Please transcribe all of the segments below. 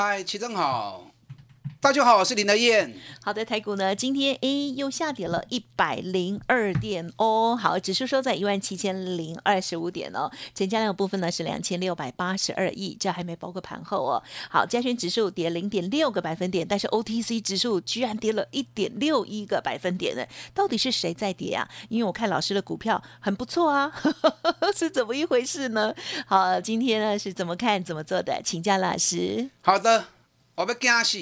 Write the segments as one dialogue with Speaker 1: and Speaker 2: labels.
Speaker 1: 嗨，齐正好。大家好，我是林德燕。
Speaker 2: 好的，台股呢今天诶又下跌了一百零二点哦。好，指数收在一万七千零二十五点哦。成交量部分呢是两千六百八十二亿，这还没包括盘后哦。好，加权指数跌零点六个百分点，但是 OTC 指数居然跌了一点六一个百分点呢。到底是谁在跌啊？因为我看老师的股票很不错啊，是怎么一回事呢？好，今天呢是怎么看怎么做的？请教老师。
Speaker 1: 好的。我被惊死，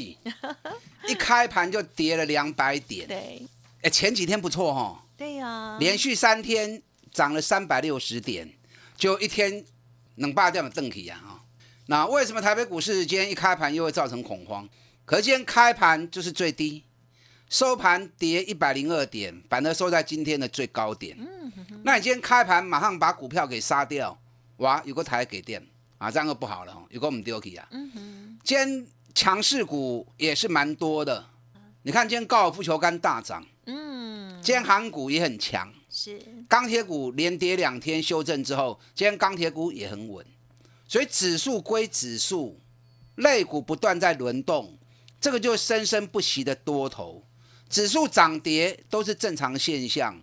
Speaker 1: 一开盘就跌了两百点。
Speaker 2: 对，
Speaker 1: 哎，前几天不错哈。
Speaker 2: 对呀，
Speaker 1: 连续三天涨了三百六十点，就一天能霸掉的邓体呀啊。那为什么台北股市今天一开盘又会造成恐慌？可今天开盘就是最低，收盘跌一百零二点，反而收在今天的最高点。嗯那你今天开盘马上把股票给杀掉，哇，有个台给电啊，这样就不好了哦。有个我们丢弃啊。嗯哼，今天。强势股也是蛮多的，你看今天高尔夫球杆大涨，嗯，今天航股也很强，
Speaker 2: 是。
Speaker 1: 钢铁股连跌两天修正之后，今天钢铁股也很稳，所以指数归指数，类股不断在轮动，这个就生生不息的多头，指数涨跌都是正常现象，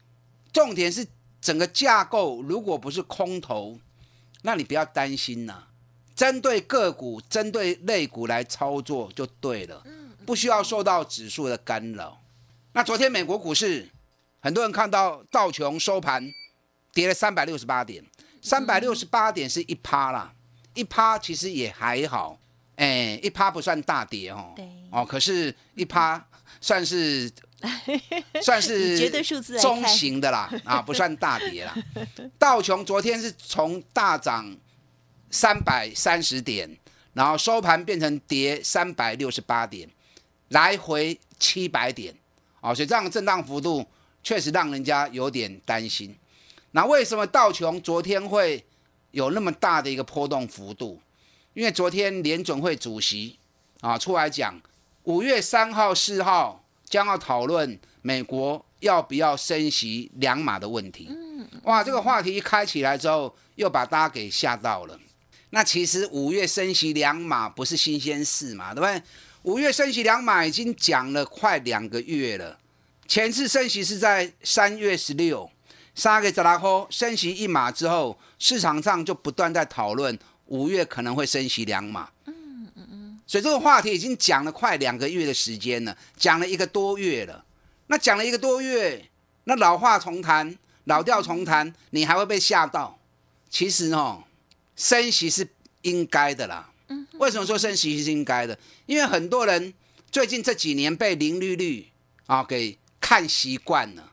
Speaker 1: 重点是整个架构如果不是空头，那你不要担心呐。针对个股、针对类股来操作就对了，不需要受到指数的干扰。那昨天美国股市，很多人看到道琼收盘跌了三百六十八点，三百六十八点是一趴啦，一趴其实也还好，哎，一趴不算大跌哦，哦，可是，一趴算是 算是
Speaker 2: 绝对数字
Speaker 1: 中型的啦，啊，不算大跌啦。道琼昨天是从大涨。三百三十点，然后收盘变成跌三百六十八点，来回七百点，啊，所以这样的震荡幅度确实让人家有点担心。那为什么道琼昨天会有那么大的一个波动幅度？因为昨天联准会主席啊出来讲，五月三号、四号将要讨论美国要不要升息两码的问题。哇，这个话题一开起来之后，又把大家给吓到了。那其实五月升息两码不是新鲜事嘛，对不对？五月升息两码已经讲了快两个月了，前次升息是在三月十六，三个泽拉科升息一码之后，市场上就不断在讨论五月可能会升息两码。嗯嗯嗯。所以这个话题已经讲了快两个月的时间了，讲了一个多月了。那讲了一个多月，那老话重谈，老调重弹，你还会被吓到？其实哦。升息是应该的啦。嗯，为什么说升息是应该的？因为很多人最近这几年被零利率啊给看习惯了。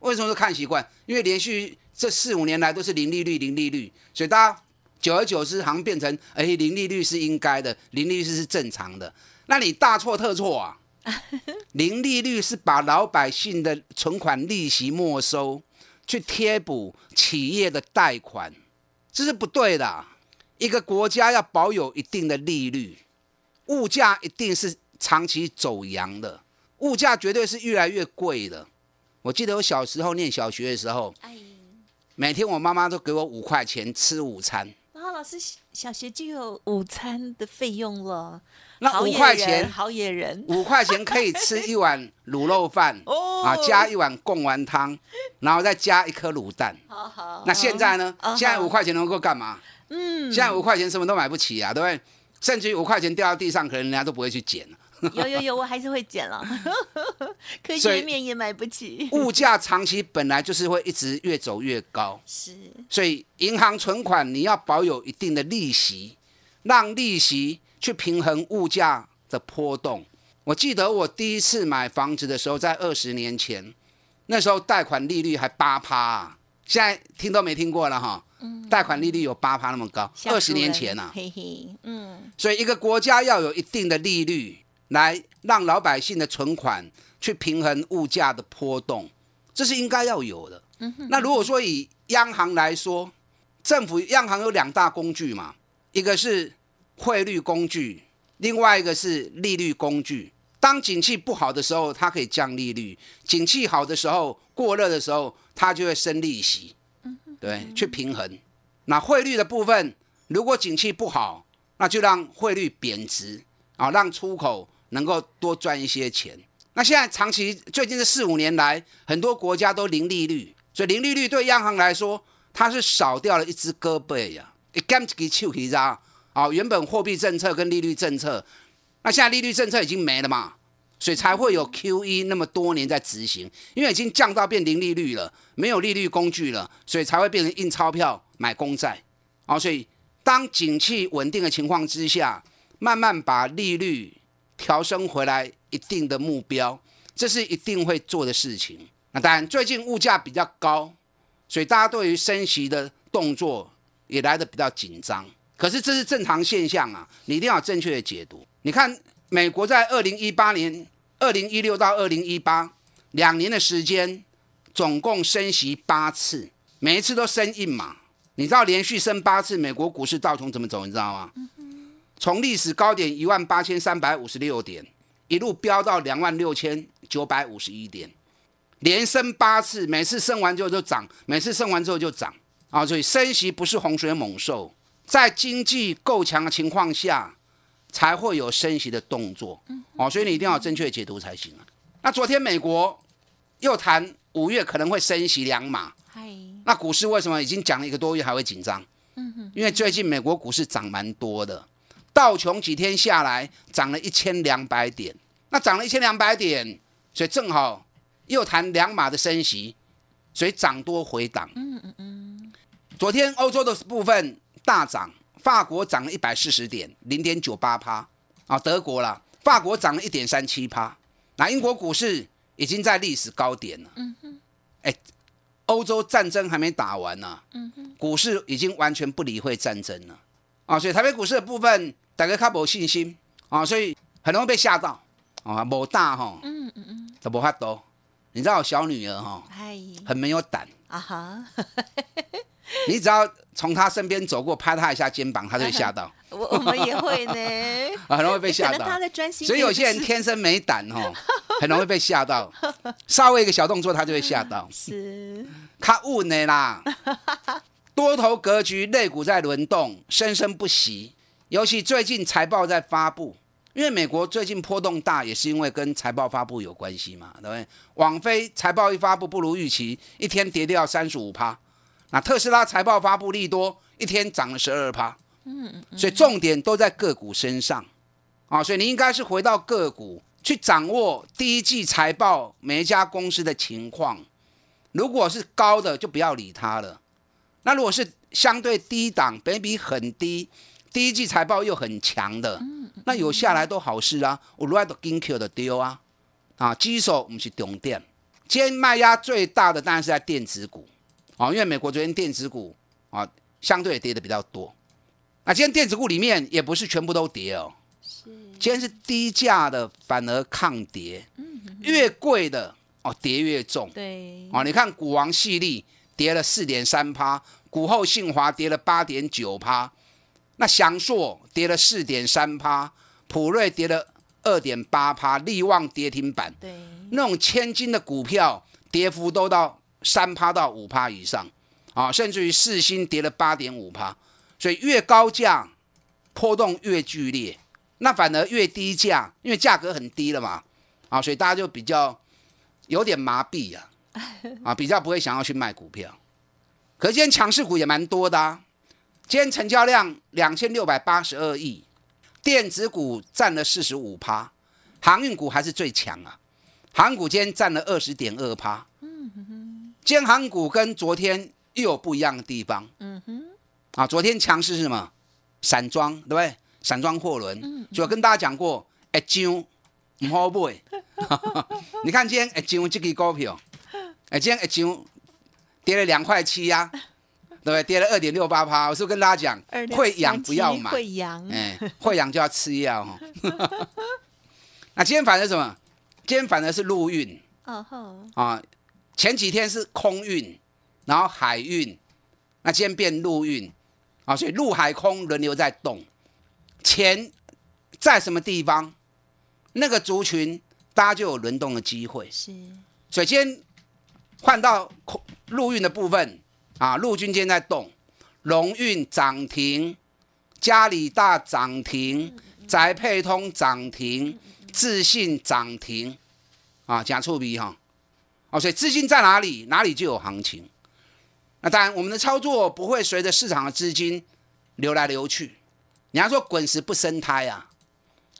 Speaker 1: 为什么说看习惯？因为连续这四五年来都是零利率、零利率，所以大家久而久之好像变成哎，零利率是应该的，零利率是正常的。那你大错特错啊！零利率是把老百姓的存款利息没收，去贴补企业的贷款。这是不对的。一个国家要保有一定的利率，物价一定是长期走阳的，物价绝对是越来越贵的。我记得我小时候念小学的时候，每天我妈妈都给我五块钱吃午餐。
Speaker 2: 老师小学就有午餐的费用了。
Speaker 1: 那五块钱，
Speaker 2: 好野人，
Speaker 1: 五块钱可以吃一碗卤肉饭 哦，啊，加一碗贡丸汤，然后再加一颗卤蛋。好好。那现在呢？现在五块钱能够干嘛？嗯。现在五块钱什么都买不起啊，对不对？甚至于五块钱掉到地上，可能人家都不会去捡了。
Speaker 2: 有有有，我还是会减了。可惜面也买不起。
Speaker 1: 物价长期本来就是会一直越走越高。是。所以银行存款你要保有一定的利息，让利息。去平衡物价的波动。我记得我第一次买房子的时候，在二十年前，那时候贷款利率还八趴，啊现在听都没听过了哈。贷款利率有八趴那么高，二十年前呐、
Speaker 2: 嘿嘿，嗯，
Speaker 1: 所以一个国家要有一定的利率，来让老百姓的存款去平衡物价的波动，这是应该要有的。那如果说以央行来说，政府央行有两大工具嘛，一个是汇率工具，另外一个是利率工具。当景气不好的时候，它可以降利率；景气好的时候，过热的时候，它就会升利息。对，去平衡。那汇率的部分，如果景气不好，那就让汇率贬值啊，让出口能够多赚一些钱。那现在长期最近这四五年来，很多国家都零利率，所以零利率对央行来说，它是少掉了一只胳膊呀，一根一手皮渣啊。原本货币政策跟利率政策，那现在利率政策已经没了嘛，所以才会有 Q E 那么多年在执行，因为已经降到变零利率了，没有利率工具了，所以才会变成印钞票买公债啊。所以当景气稳定的情况之下，慢慢把利率调升回来一定的目标，这是一定会做的事情。那当然，最近物价比较高，所以大家对于升息的动作也来得比较紧张。可是这是正常现象啊，你一定要有正确的解读。你看，美国在二零一八年、二零一六到二零一八两年的时间，总共升息八次，每一次都升一码。你知道连续升八次，美国股市道琼怎么走？你知道吗？从历史高点一万八千三百五十六点，一路飙到两万六千九百五十一点，连升八次，每次升完之后就涨，每次升完之后就涨啊！所以升息不是洪水猛兽，在经济够强的情况下，才会有升息的动作哦。所以你一定要有正确解读才行啊。那昨天美国又谈五月可能会升息两码，
Speaker 2: 嗨，
Speaker 1: 那股市为什么已经讲了一个多月还会紧张？因为最近美国股市涨蛮多的，道琼几天下来涨了一千两百点，那涨了一千两百点，所以正好又谈两码的升息，所以涨多回档。嗯嗯嗯。昨天欧洲的部分大涨，法国涨了一百四十点，零点九八趴啊，德国啦，法国涨了一点三七趴，那英国股市已经在历史高点了。嗯哼。哎。欧洲战争还没打完呢、股市已经完全不理会战争了啊，所以台北股市的部分大家较没信心啊，所以很容易被吓到啊，某大哈，嗯嗯嗯，都无法度。你知道我小女儿哈，
Speaker 2: 嗨，
Speaker 1: 很没有胆，
Speaker 2: 啊哈，
Speaker 1: 你只要从她身边走过，拍她一下肩膀，她就会吓到，
Speaker 2: 我我们也会呢，
Speaker 1: 啊，很容易被吓到
Speaker 2: 可能他。在专心，
Speaker 1: 所以有些人天生没胆哈，很容易被吓到，稍微一个小动作她就会吓到。
Speaker 2: 是
Speaker 1: 较稳的啦，多头格局，类股在轮动，生生不息。尤其最近财报在发布，因为美国最近波动大，也是因为跟财报发布有关系嘛，对不对？网飞财报一发布不如预期，一天跌掉三十五趴。那特斯拉财报发布利多，一天涨了十二趴。嗯，所以重点都在个股身上啊，所以你应该是回到个股去掌握第一季财报每一家公司的情况。如果是高的，就不要理它了。那如果是相对低档，本比很低，第一季财报又很强的，那有下来都好事啊。我如来都金 Q 的丢啊，啊，基手我们是重点。今天卖压最大的当然是在电子股啊，因为美国昨天电子股啊相对也跌的比较多。那今天电子股里面也不是全部都跌哦，今天是低价的反而抗跌，越贵的哦跌越重。
Speaker 2: 对，
Speaker 1: 啊，你看股王系列跌了四点三趴，股后信华跌了八点九趴，那翔硕跌了四点三趴，普瑞跌了二点八趴，力旺跌停板，
Speaker 2: 对，
Speaker 1: 那种千金的股票跌幅都到三趴到五趴以上，啊，甚至于四星跌了八点五趴，所以越高价波动越剧烈，那反而越低价，因为价格很低了嘛，啊，所以大家就比较有点麻痹啊，啊，比较不会想要去卖股票。可是今天强势股也蛮多的啊，今天成交量两千六百八十二亿，电子股占了四十五趴，航运股还是最强啊，航股今天占了二十点二趴。嗯哼今天航股跟昨天又有不一样的地方。
Speaker 2: 嗯哼，
Speaker 1: 啊，昨天强势是什么？散装，对不对？散装货轮，就跟大家讲过，会涨唔好买。你看今天哎涨这支股票，哎，今天哎涨，跌了两块七呀，对不对？跌了二点六八趴。我是不是跟大家讲，会痒不要买，
Speaker 3: 会痒，
Speaker 1: 哎，会痒就要吃药哈。那今天反的什么？今天反的是陆运。哦吼。啊，前几天是空运，然后海运，那今天变陆运，啊，所以陆海空轮流在动，钱在什么地方，那个族群大家就有轮动的机会。是。所以今天换到空陆运的部分啊，陆军今天在动，龙运涨停，嘉里大涨停，宅配通涨停，自信涨停，啊，假触鼻哈，哦，所以资金在哪里，哪里就有行情。那当然，我们的操作不会随着市场的资金流来流去。你要说滚石不生胎啊，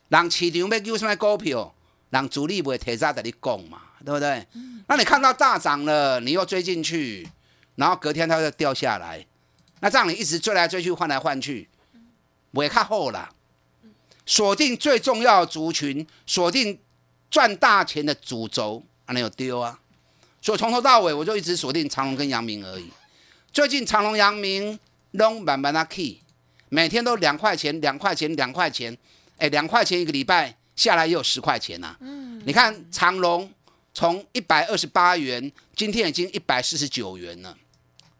Speaker 1: 让市场要救什么股票，让主力不会提早在你讲嘛。对不对？那你看到大涨了，你又追进去，然后隔天它又掉下来，那这样你一直追来追去，换来换去，尾看后了。锁定最重要的族群，锁定赚大钱的主轴，还能有丢啊？所以从头到尾我就一直锁定长隆跟阳明而已。最近长隆、阳明拢慢慢啊 key，每天都两块钱、两块钱、两块钱，哎，两块钱一个礼拜下来也有十块钱呐。嗯，你看长隆。从一百二十八元，今天已经一百四十九元了，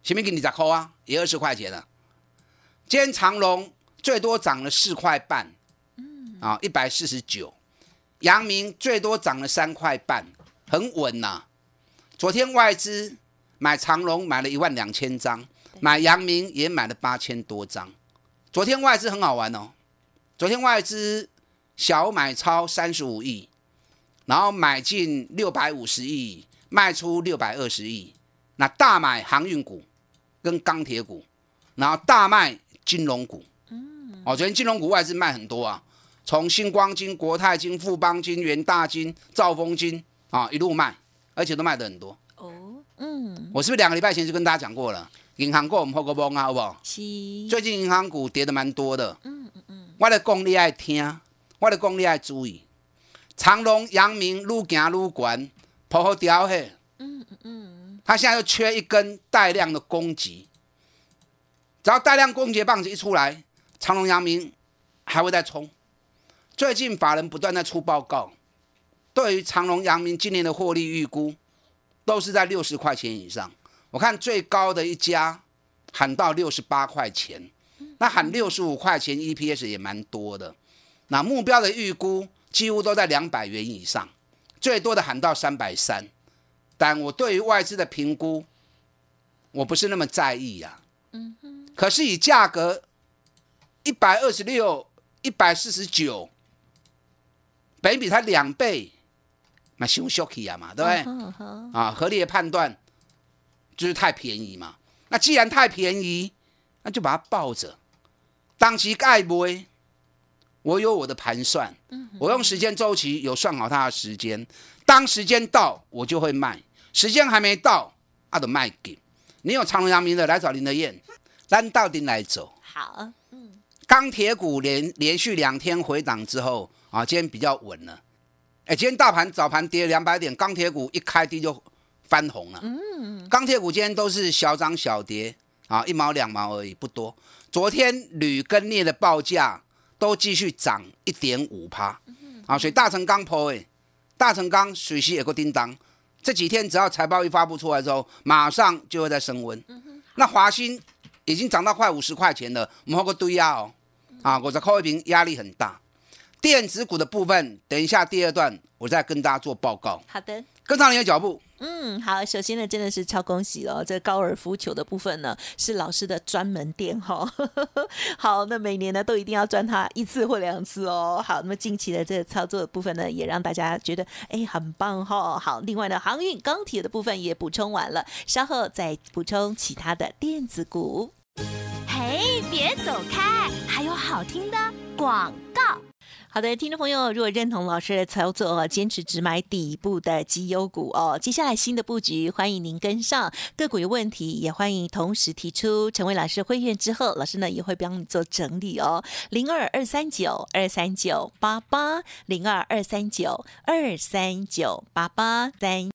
Speaker 1: 前面给你咋扣啊？也二十块钱了。今天长隆最多涨了四块半，嗯，啊，一百四十九。阳明最多涨了三块半，很稳呐。昨天外资买长隆买了一万两千张，买阳明也买了八千多张。昨天外资很好玩哦，昨天外资小买超三十五亿。然后买进六百五十亿，卖出六百二十亿。那大买航运股跟钢铁股，然后大卖金融股。嗯，哦，昨天金融股外资卖很多啊，从星光金、国泰金、富邦金、元大金、兆丰金啊一路卖，而且都卖的很多。哦，嗯，我是不是两个礼拜前就跟大家讲过了？银行股我们破个崩啊，好不好？是。最近银行股跌的蛮多的。嗯嗯嗯。我的功力爱听，我的功力爱注意。长隆、阳明愈行愈悬，破好掉嘿。嗯嗯嗯，他现在又缺一根带量的攻击，只要带量攻击棒子一出来，长隆、阳明还会再冲。最近法人不断在出报告，对于长隆、阳明今年的获利预估，都是在六十块钱以上。我看最高的一家喊到六十八块钱，那喊六十五块钱 EPS 也蛮多的。那目标的预估。几乎都在两百元以上，最多的喊到三百三，但我对于外资的评估，我不是那么在意呀。嗯哼。可是以价格一百二十六、一百四十九，北比它两倍，那凶 shocky 啊嘛，对不对？啊，合理的判断就是太便宜嘛。那既然太便宜，那就把它抱着，当期盖杯。我有我的盘算，我用时间周期有算好它的时间，当时间到我就会卖，时间还没到，啊，就卖给。你有长隆、阳明的来找林德燕，咱到底来走。
Speaker 3: 好，
Speaker 1: 嗯，钢铁股连连续两天回档之后啊，今天比较稳了。哎，今天大盘早盘跌两百点，钢铁股一开低就翻红了。嗯，钢铁股今天都是小涨小跌啊，一毛两毛而已，不多。昨天铝跟镍的报价。都继续涨一点五趴，啊，所以大成钢破诶，大成钢水系有个叮当，这几天只要财报一发布出来之后，马上就会在升温。那华兴已经涨到快五十块钱了，某个堆压哦，啊，我在扣一瓶压力很大。电子股的部分，等一下第二段我再跟大家做报告。
Speaker 3: 好的，
Speaker 1: 跟上你的脚步。
Speaker 3: 嗯，好，首先呢，真的是超恭喜哦！这高尔夫球的部分呢，是老师的专门店哈。好，那每年呢都一定要赚它一次或两次哦。好，那么近期的这个操作的部分呢，也让大家觉得哎很棒哈。好，另外呢，航运、钢铁的部分也补充完了，稍后再补充其他的电子股。嘿，别走开，还有好听的广告。好的，听众朋友，如果认同老师的操作，坚持只买底部的绩优股哦，接下来新的布局，欢迎您跟上。个股有问题，也欢迎同时提出。成为老师会员之后，老师呢也会帮你做整理哦。零二二三九二三九八八，零二二三九二三九八八三。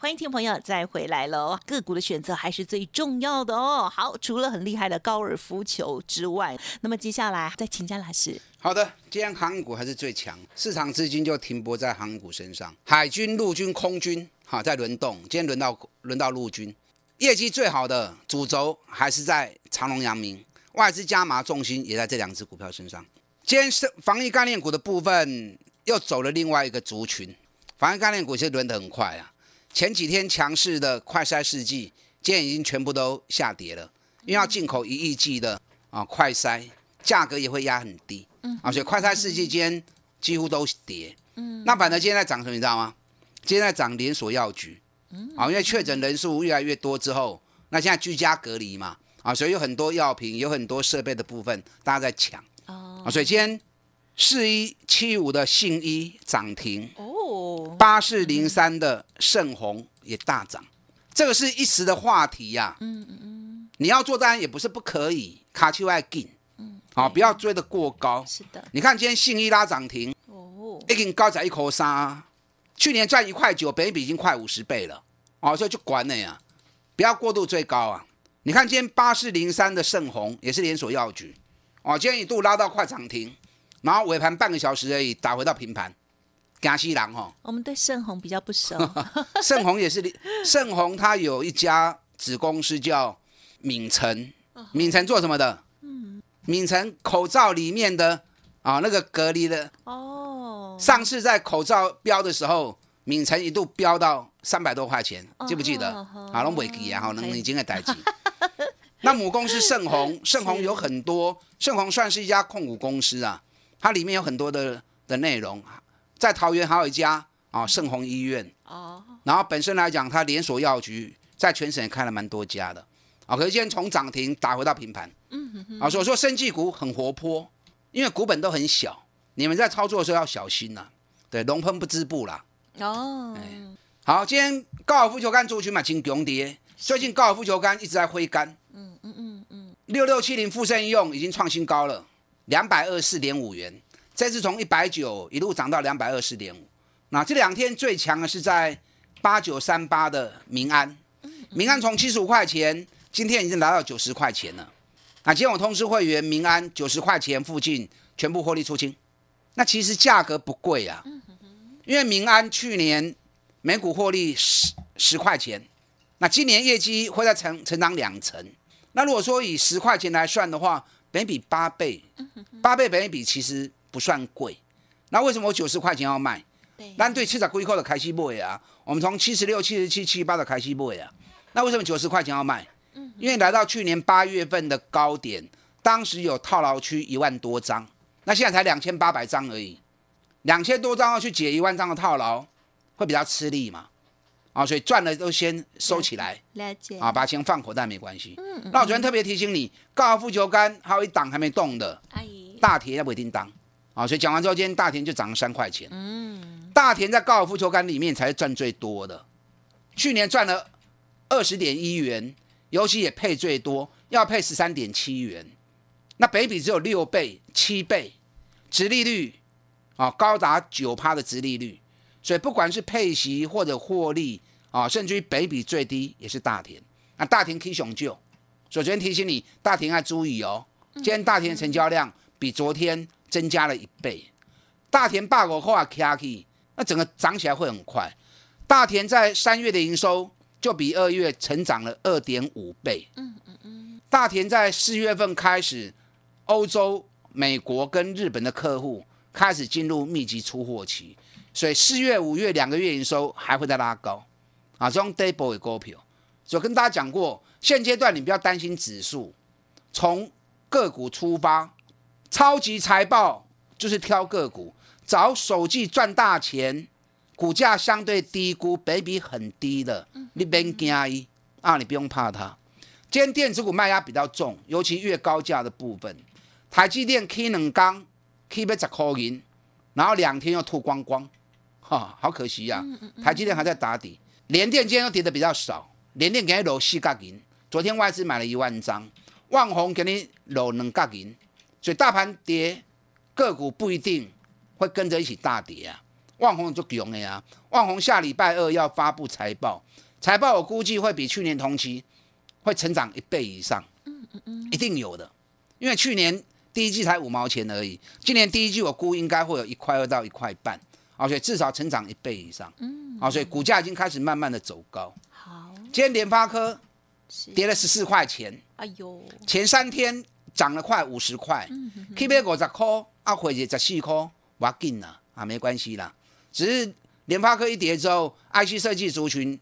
Speaker 3: 欢迎听众朋友再回来喽。个股的选择还是最重要的哦。好，除了很厉害的高尔夫球之外，那么接下来再请教老师。
Speaker 1: 好的，今天航股还是最强，市场资金就停泊在航股身上，海军、陆军、空军，哈在轮动。今天轮到轮到陆军，业绩最好的主轴还是在长隆、阳明，外资加码重心也在这两只股票身上。今天是防疫概念股的部分，又走了另外一个族群。防疫概念股其实轮得很快啊。前几天强势的快筛试剂，今天已经全部都下跌了，因为要进口一亿剂的啊快筛，价格也会压很低，嗯，啊，所以快筛试剂今天几乎都跌，嗯，那反正今天在涨什么，你知道吗？今天在涨连锁药局，嗯，啊，因为确诊人数越来越多之后，那现在居家隔离嘛，啊，所以有很多药品、有很多设备的部分，大家在抢，哦，啊，所以今天四一七五的信一涨停，哦。八四零三的盛虹也大涨，这个是一时的话题呀。嗯嗯嗯，你要做单也不是不可以，卡丘爱进。嗯，好，不要追得过高。
Speaker 3: 是的，
Speaker 1: 你看今天信一拉涨停，哦，已经高在一口沙，去年赚一块九，本比已经快五十倍了。哦，所以就管你呀，不要过度追高啊。你看今天八四零三的盛虹也是连锁药局，哦，今天一度拉到快涨停，然后尾盘半个小时而已打回到平盘。江西郎哦，
Speaker 3: 我们对盛虹比较不熟。
Speaker 1: 盛虹也是，盛虹它有一家子公司叫敏成，敏成做什么的？嗯，敏成口罩里面的啊那个隔离的哦。上次在口罩标的时候，敏成一度标到三百多块钱，记不记得？啊，拢未记啊，好，能已经在代记。那母公司盛虹，盛虹有很多，盛虹算是一家控股公司啊，它里面有很多的的内容。在桃园还有一家啊盛虹医院哦，然后本身来讲，它连锁药局在全省也开了蛮多家的啊。可是今天从涨停打回到平盘，嗯哼哼，啊，所以说生技股很活泼，因为股本都很小，你们在操作的时候要小心呐。对，龙喷不织布啦。哦，好，今天高尔夫球杆族群嘛，金强跌，最近高尔夫球杆一直在挥杆，嗯嗯嗯嗯，六六七零富盛用已经创新高了，两百二十四点五元。这次从一百九一路涨到两百二十四点五，那这两天最强的是在八九三八的民安，民安从七十五块钱，今天已经来到九十块钱了。那今天我通知会员，民安九十块钱附近全部获利出清。那其实价格不贵啊，因为民安去年每股获利十十块钱，那今年业绩会在成成长两成。那如果说以十块钱来算的话，本比八倍，八倍本比其实。不算贵，那为什么我九十块钱要卖？对，那对七十贵扣的开西布啊，我们从七十六、七十七、七十八的开西布啊，那为什么九十块钱要卖？嗯，因为来到去年八月份的高点，当时有套牢区一万多张，那现在才两千八百张而已，两千多张要去解一万张的套牢，会比较吃力嘛？啊，所以赚了都先收起来，
Speaker 3: 了解
Speaker 1: 啊，把钱放口袋没关系。嗯，那我昨天特别提醒你，高尔夫球杆还有一档还没动的，阿姨，大田要不一定当。啊，所以讲完之后，今天大田就涨了三块钱。嗯，大田在高尔夫球杆里面才是赚最多的，去年赚了二十点一元，尤其也配最多，要配十三点七元。那北比只有六倍、七倍，殖利率啊高达九趴的殖利率，所以不管是配息或者获利啊，甚至于北比最低也是大田。那大田可以雄救，所以昨天提醒你，大田要注意哦。今天大田成交量比昨天。增加了一倍，大田霸国后啊，K K，那整个涨起来会很快。大田在三月的营收就比二月成长了二点五倍。嗯嗯嗯。大田在四月份开始，欧洲、美国跟日本的客户开始进入密集出货期，所以四月、五月两个月营收还会再拉高。啊，这种 double 的股票，所以跟大家讲过，现阶段你不要担心指数，从个股出发。超级财报就是挑个股，找手机赚大钱，股价相对低估，比比很低的，你别惊伊啊，你不用怕它。今天电子股卖压比较重，尤其越高价的部分，台积电 K 两钢 K 被十块银，然后两天又吐光光，哈，好可惜呀。台积电还在打底，联电今天又跌的比较少，联电给你搂四角银，昨天外资买了一万张，万宏给你搂两角银。所以大盘跌，个股不一定会跟着一起大跌啊。旺宏就强的呀，旺宏下礼拜二要发布财报，财报我估计会比去年同期会成长一倍以上，嗯嗯嗯，一定有的，因为去年第一季才五毛钱而已，今年第一季我估应该会有一块二到一块半，而且至少成长一倍以上，嗯，啊，所以股价已经开始慢慢的走高。
Speaker 3: 好，
Speaker 1: 今天联发科跌了十四块钱，
Speaker 3: 哎呦，
Speaker 1: 前三天涨了快五十块，K 边五十块，啊，回去十四块，我要紧啦，啊，没关系啦，只是联发科一跌之后，IC 设计族群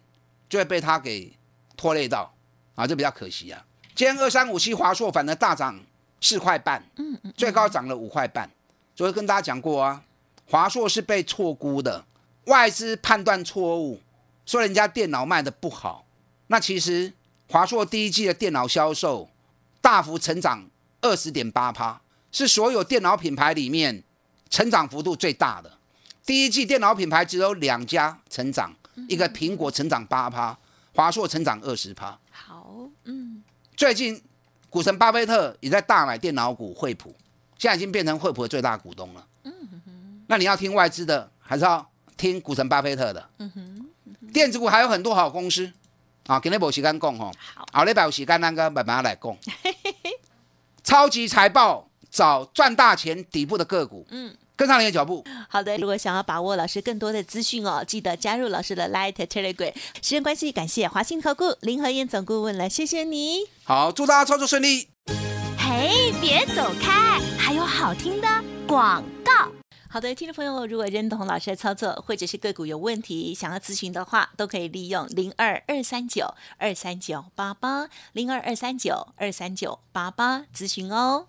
Speaker 1: 就会被它给拖累到，啊，这比较可惜啊。今天二三五七华硕反而大涨四块半，嗯嗯，最高涨了五块半。昨天跟大家讲过啊，华硕是被错估的，外资判断错误，说人家电脑卖的不好，那其实华硕第一季的电脑销售大幅成长二十点八趴，是所有电脑品牌里面成长幅度最大的。第一季电脑品牌只有两家成长，一个苹果成长八趴，华硕成长二十趴。
Speaker 3: 好，嗯，
Speaker 1: 最近股神巴菲特也在大买电脑股惠普，现在已经变成惠普的最大股东了。嗯那你要听外资的，还是要听股神巴菲特的？嗯哼。电子股还有很多好公司啊，今天无时间讲吼，
Speaker 3: 好，
Speaker 1: 后礼拜有时间咱个慢慢来讲。超级财报找赚大钱底部的个股，嗯，跟上你的脚步。
Speaker 3: 好的，如果想要把握老师更多的资讯哦，记得加入老师的 Light Telegram。时间关系，感谢华信投顾林和燕总顾问了，谢谢你。
Speaker 1: 好，祝大家操作顺利。
Speaker 2: 嘿，别走开，还有好听的广告。
Speaker 3: 好的，听众朋友，如果认同老师的操作，或者是个股有问题想要咨询的话，都可以利用零二二三九二三九八八零二二三九二三九八八咨询哦。